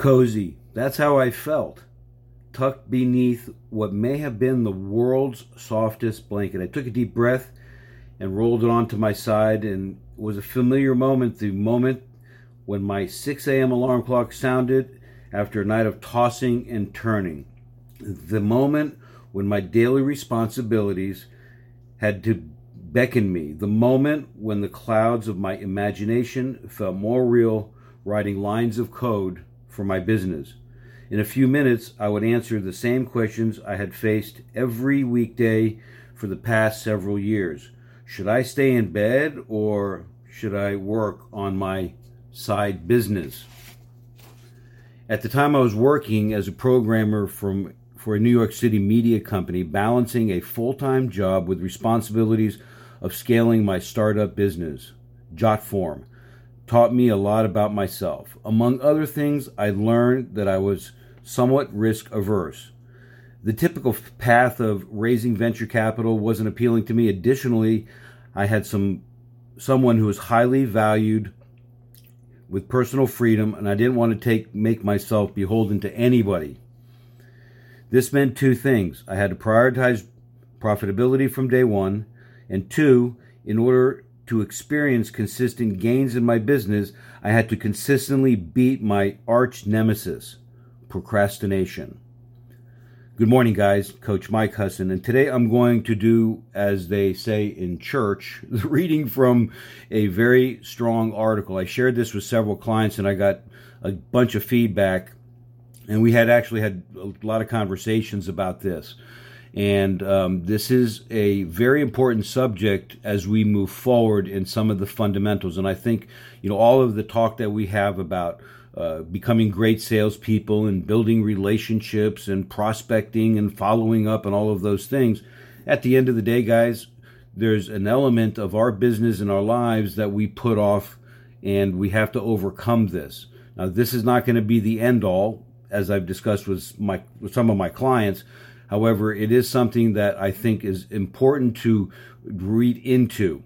Cozy. That's how I felt, tucked beneath what may have been the world's softest blanket. I took a deep breath and rolled it onto my side, and it was a familiar moment the moment when my 6 a.m. alarm clock sounded after a night of tossing and turning. The moment when my daily responsibilities had to beckon me. The moment when the clouds of my imagination felt more real, writing lines of code for my business. In a few minutes, I would answer the same questions I had faced every weekday for the past several years. Should I stay in bed or should I work on my side business? At the time, I was working as a programmer from, for a New York City media company, balancing a full time job with responsibilities of scaling my startup business. Jotform taught me a lot about myself. Among other things, I learned that I was somewhat risk averse. The typical path of raising venture capital wasn't appealing to me. Additionally, I had some someone who was highly valued with personal freedom and I didn't want to take make myself beholden to anybody. This meant two things. I had to prioritize profitability from day 1 and two, in order to experience consistent gains in my business, I had to consistently beat my arch nemesis, procrastination. Good morning, guys. Coach Mike Husson, and today I'm going to do, as they say in church, the reading from a very strong article. I shared this with several clients, and I got a bunch of feedback, and we had actually had a lot of conversations about this. And um, this is a very important subject as we move forward in some of the fundamentals. And I think, you know, all of the talk that we have about uh, becoming great salespeople and building relationships and prospecting and following up and all of those things. At the end of the day, guys, there's an element of our business and our lives that we put off, and we have to overcome this. Now, this is not going to be the end all, as I've discussed with my with some of my clients However, it is something that I think is important to read into.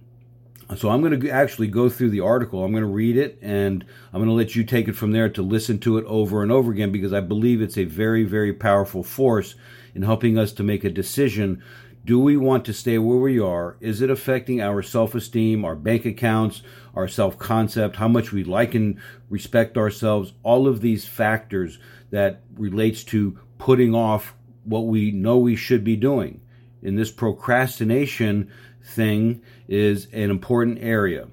So I'm going to actually go through the article. I'm going to read it and I'm going to let you take it from there to listen to it over and over again because I believe it's a very, very powerful force in helping us to make a decision. Do we want to stay where we are? Is it affecting our self esteem, our bank accounts, our self concept, how much we like and respect ourselves? All of these factors that relates to putting off what we know we should be doing. And this procrastination thing is an important area.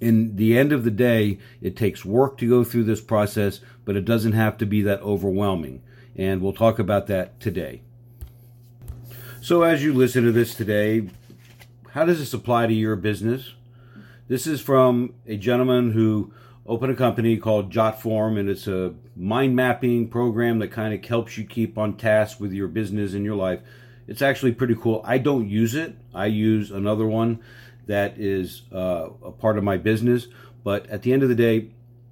In the end of the day, it takes work to go through this process, but it doesn't have to be that overwhelming. And we'll talk about that today. So, as you listen to this today, how does this apply to your business? This is from a gentleman who open a company called Jotform, and it's a mind mapping program that kind of helps you keep on task with your business and your life. It's actually pretty cool. I don't use it. I use another one that is uh, a part of my business. But at the end of the day,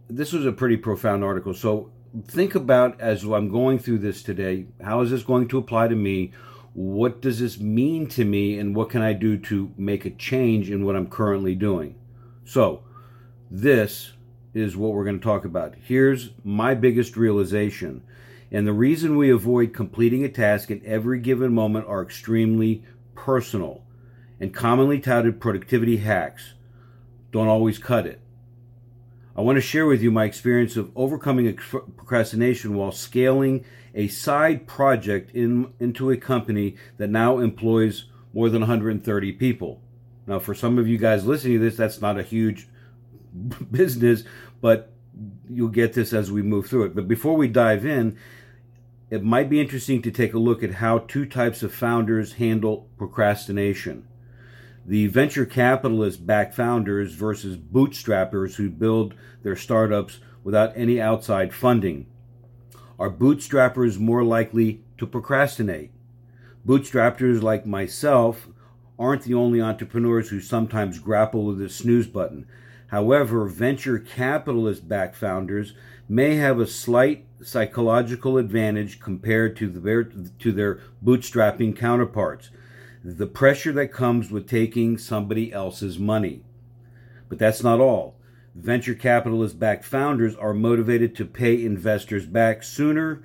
this was a pretty profound article. So think about as I'm going through this today, how is this going to apply to me? What does this mean to me? And what can I do to make a change in what I'm currently doing? So, this is what we're going to talk about. Here's my biggest realization. And the reason we avoid completing a task at every given moment are extremely personal and commonly touted productivity hacks don't always cut it. I want to share with you my experience of overcoming procrastination while scaling a side project in, into a company that now employs more than 130 people. Now, for some of you guys listening to this, that's not a huge business, but you'll get this as we move through it. But before we dive in, it might be interesting to take a look at how two types of founders handle procrastination. The venture capitalist backed founders versus bootstrappers who build their startups without any outside funding. Are bootstrappers more likely to procrastinate? Bootstrappers like myself aren't the only entrepreneurs who sometimes grapple with the snooze button. However, venture capitalist backed founders may have a slight psychological advantage compared to, the, to their bootstrapping counterparts. The pressure that comes with taking somebody else's money. But that's not all. Venture capitalist backed founders are motivated to pay investors back sooner,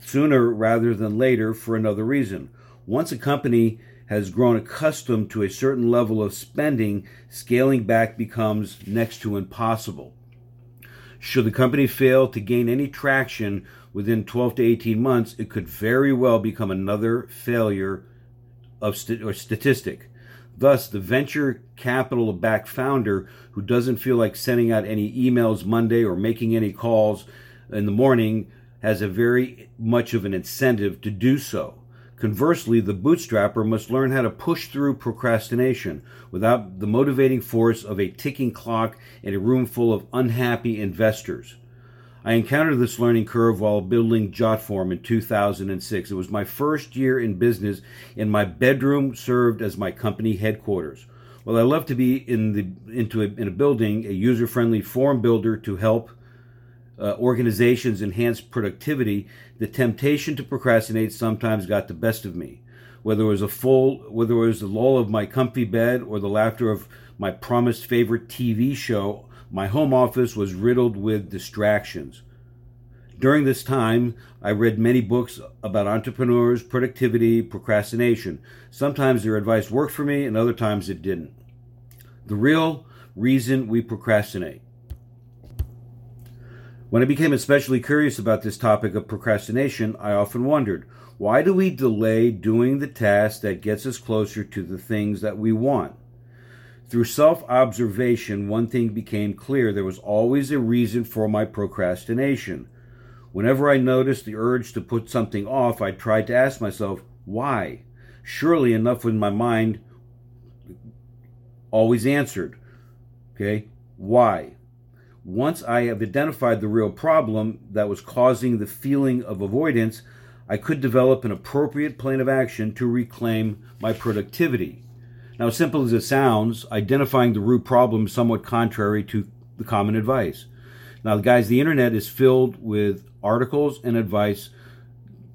sooner rather than later for another reason. Once a company has grown accustomed to a certain level of spending, scaling back becomes next to impossible. Should the company fail to gain any traction within 12 to 18 months, it could very well become another failure of st- or statistic. Thus, the venture capital backed founder who doesn't feel like sending out any emails Monday or making any calls in the morning has a very much of an incentive to do so. Conversely, the bootstrapper must learn how to push through procrastination without the motivating force of a ticking clock and a room full of unhappy investors. I encountered this learning curve while building Jotform in 2006. It was my first year in business, and my bedroom served as my company headquarters. While I love to be in the into a, in a building, a user-friendly form builder to help uh, organizations enhance productivity, the temptation to procrastinate sometimes got the best of me. Whether it was a full, whether it was the lull of my comfy bed or the laughter of my promised favorite TV show, my home office was riddled with distractions. During this time, I read many books about entrepreneurs, productivity, procrastination. Sometimes their advice worked for me, and other times it didn't. The real reason we procrastinate. When I became especially curious about this topic of procrastination, I often wondered why do we delay doing the task that gets us closer to the things that we want? Through self observation, one thing became clear there was always a reason for my procrastination. Whenever I noticed the urge to put something off, I tried to ask myself, why? Surely enough in my mind always answered, okay, why? Once I have identified the real problem that was causing the feeling of avoidance, I could develop an appropriate plan of action to reclaim my productivity. Now, simple as it sounds, identifying the root problem is somewhat contrary to the common advice. Now, guys, the internet is filled with articles and advice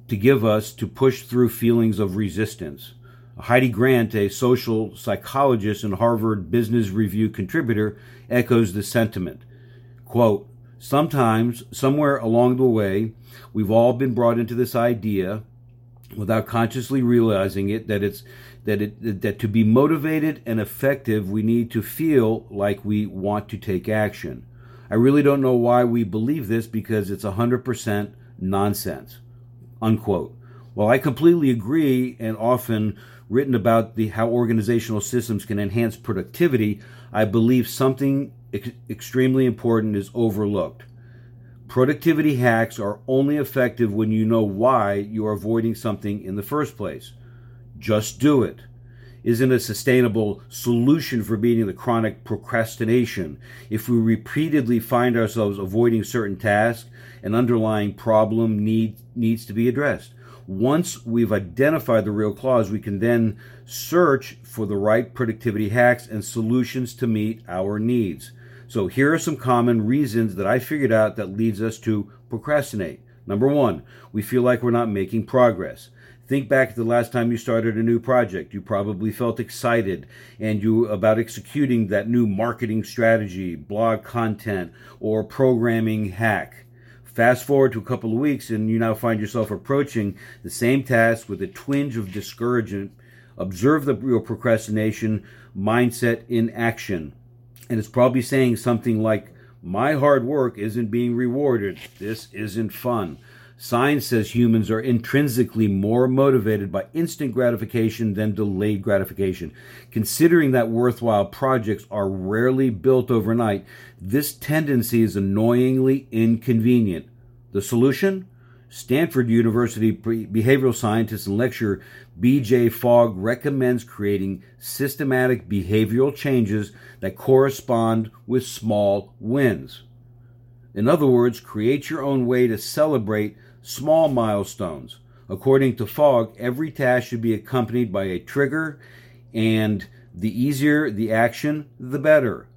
to give us to push through feelings of resistance. Heidi Grant, a social psychologist and Harvard Business Review contributor, echoes the sentiment. Quote, Sometimes, somewhere along the way, we've all been brought into this idea without consciously realizing it that it's that it that to be motivated and effective we need to feel like we want to take action. I really don't know why we believe this because it's 100% nonsense. Unquote. While I completely agree and often written about the how organizational systems can enhance productivity, I believe something ex- extremely important is overlooked. Productivity hacks are only effective when you know why you are avoiding something in the first place. Just do it isn't a sustainable solution for beating the chronic procrastination. If we repeatedly find ourselves avoiding certain tasks, an underlying problem need, needs to be addressed. Once we've identified the real cause, we can then search for the right productivity hacks and solutions to meet our needs. So here are some common reasons that I figured out that leads us to procrastinate. Number one, we feel like we're not making progress. Think back to the last time you started a new project. You probably felt excited and you about executing that new marketing strategy, blog content, or programming hack. Fast forward to a couple of weeks and you now find yourself approaching the same task with a twinge of discouragement. Observe the your procrastination mindset in action. And it's probably saying something like, My hard work isn't being rewarded. This isn't fun. Science says humans are intrinsically more motivated by instant gratification than delayed gratification. Considering that worthwhile projects are rarely built overnight, this tendency is annoyingly inconvenient. The solution? Stanford University behavioral scientist and lecturer B.J. Fogg recommends creating systematic behavioral changes that correspond with small wins. In other words, create your own way to celebrate small milestones. According to Fogg, every task should be accompanied by a trigger, and the easier the action, the better.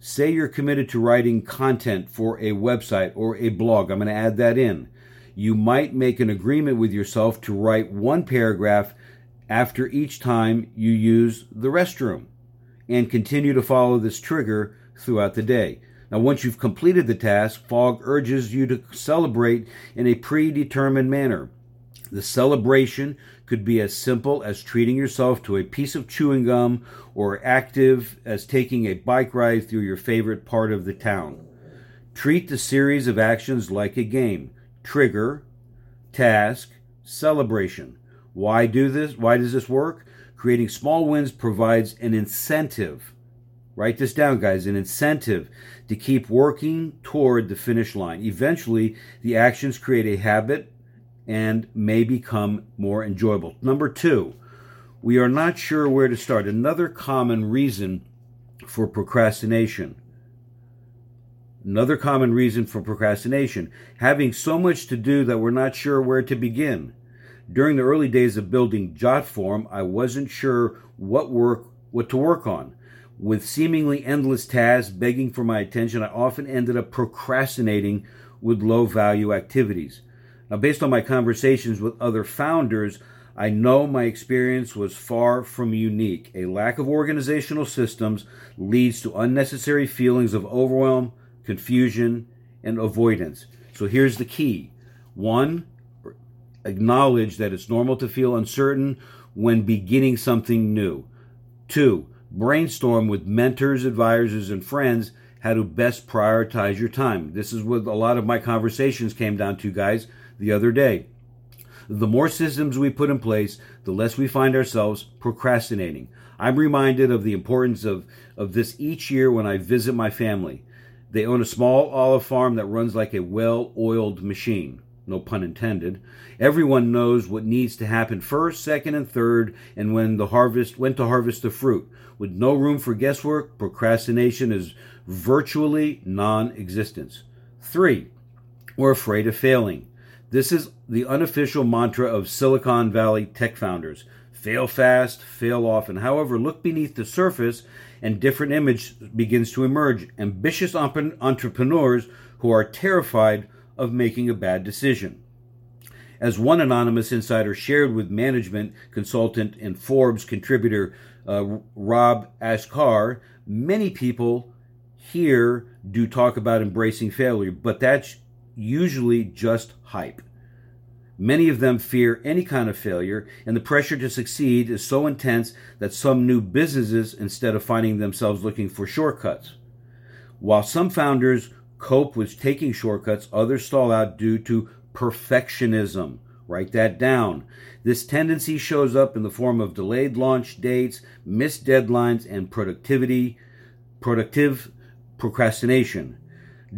Say you're committed to writing content for a website or a blog. I'm going to add that in. You might make an agreement with yourself to write one paragraph after each time you use the restroom and continue to follow this trigger throughout the day. Now, once you've completed the task, Fogg urges you to celebrate in a predetermined manner. The celebration could be as simple as treating yourself to a piece of chewing gum or active as taking a bike ride through your favorite part of the town. Treat the series of actions like a game. Trigger, task, celebration. Why do this? Why does this work? Creating small wins provides an incentive. Write this down, guys an incentive to keep working toward the finish line. Eventually, the actions create a habit and may become more enjoyable. Number two, we are not sure where to start. Another common reason for procrastination. Another common reason for procrastination having so much to do that we're not sure where to begin. During the early days of building Jotform, I wasn't sure what work what to work on. With seemingly endless tasks begging for my attention, I often ended up procrastinating with low value activities. Now, based on my conversations with other founders, I know my experience was far from unique. A lack of organizational systems leads to unnecessary feelings of overwhelm, confusion, and avoidance. So here's the key one, acknowledge that it's normal to feel uncertain when beginning something new. Two, brainstorm with mentors, advisors, and friends how to best prioritize your time. This is what a lot of my conversations came down to, guys, the other day. The more systems we put in place, the less we find ourselves procrastinating. I'm reminded of the importance of, of this each year when I visit my family. They own a small olive farm that runs like a well oiled machine no pun intended. Everyone knows what needs to happen first, second, and third, and when the harvest when to harvest the fruit. With no room for guesswork, procrastination is virtually non-existence. Three, we're afraid of failing. This is the unofficial mantra of Silicon Valley tech founders. Fail fast, fail often. However, look beneath the surface and different image begins to emerge. Ambitious entrepreneurs who are terrified of making a bad decision. As one anonymous insider shared with management consultant and Forbes contributor uh, Rob Asghar, many people here do talk about embracing failure, but that's usually just hype. Many of them fear any kind of failure, and the pressure to succeed is so intense that some new businesses instead of finding themselves looking for shortcuts. While some founders cope with taking shortcuts, others stall out due to perfectionism. Write that down. This tendency shows up in the form of delayed launch dates, missed deadlines, and productivity, productive procrastination.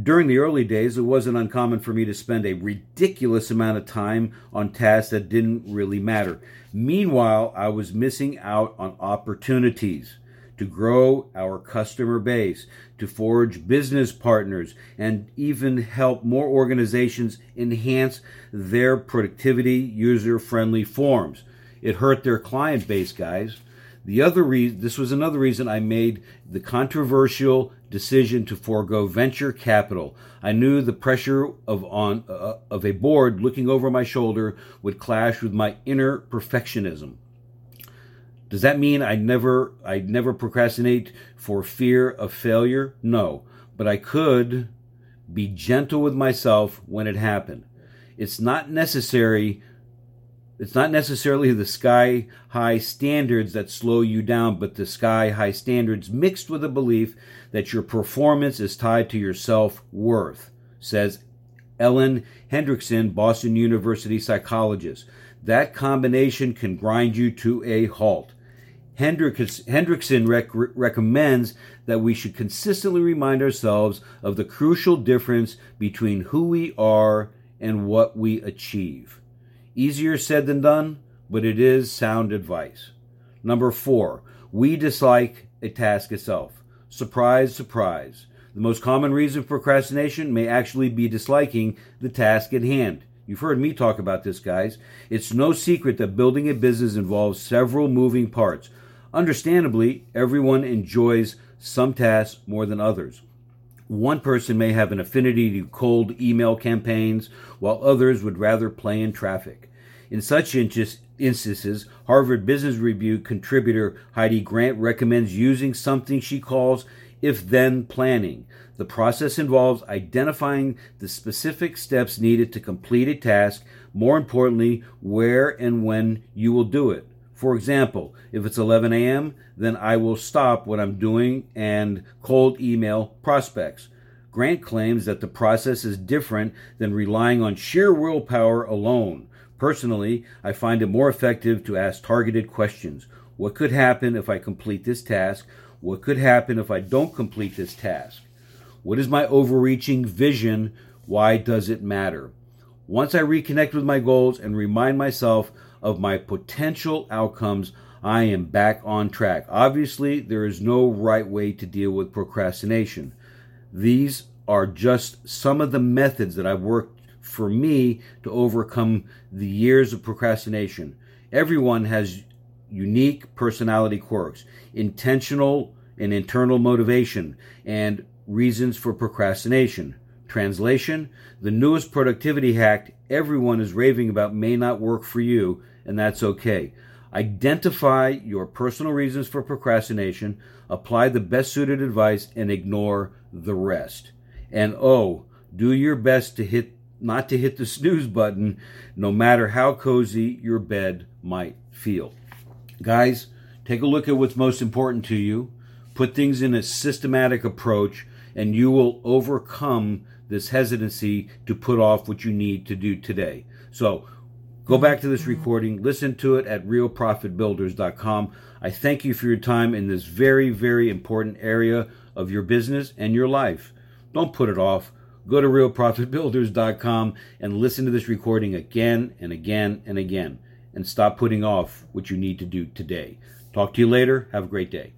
During the early days, it wasn't uncommon for me to spend a ridiculous amount of time on tasks that didn't really matter. Meanwhile, I was missing out on opportunities to grow our customer base, to forge business partners, and even help more organizations enhance their productivity user friendly forms. It hurt their client base, guys. The other reason, this was another reason I made the controversial decision to forego venture capital. I knew the pressure of on uh, of a board looking over my shoulder would clash with my inner perfectionism. Does that mean I never I never procrastinate for fear of failure? No, but I could be gentle with myself when it happened. It's not necessary it's not necessarily the sky high standards that slow you down, but the sky high standards mixed with a belief that your performance is tied to your self worth, says Ellen Hendriksen, Boston University psychologist. That combination can grind you to a halt. Hendriksen rec- recommends that we should consistently remind ourselves of the crucial difference between who we are and what we achieve. Easier said than done, but it is sound advice. Number four, we dislike a task itself. Surprise, surprise. The most common reason for procrastination may actually be disliking the task at hand. You've heard me talk about this, guys. It's no secret that building a business involves several moving parts Understandably, everyone enjoys some tasks more than others. One person may have an affinity to cold email campaigns, while others would rather play in traffic. In such instances, Harvard Business Review contributor Heidi Grant recommends using something she calls if then planning. The process involves identifying the specific steps needed to complete a task, more importantly, where and when you will do it. For example, if it's 11 a.m., then I will stop what I'm doing and cold email prospects. Grant claims that the process is different than relying on sheer willpower alone. Personally, I find it more effective to ask targeted questions. What could happen if I complete this task? What could happen if I don't complete this task? What is my overreaching vision? Why does it matter? Once I reconnect with my goals and remind myself of my potential outcomes, I am back on track. Obviously, there is no right way to deal with procrastination. These are just some of the methods that I've worked for me to overcome the years of procrastination. Everyone has unique personality quirks, intentional and internal motivation, and reasons for procrastination. Translation The newest productivity hack everyone is raving about may not work for you, and that's okay. Identify your personal reasons for procrastination, apply the best suited advice, and ignore the rest. And oh, do your best to hit not to hit the snooze button no matter how cozy your bed might feel. Guys, take a look at what's most important to you. Put things in a systematic approach, and you will overcome this hesitancy to put off what you need to do today. So, go back to this recording, listen to it at realprofitbuilders.com. I thank you for your time in this very, very important area of your business and your life. Don't put it off. Go to realprofitbuilders.com and listen to this recording again and again and again and stop putting off what you need to do today. Talk to you later. Have a great day.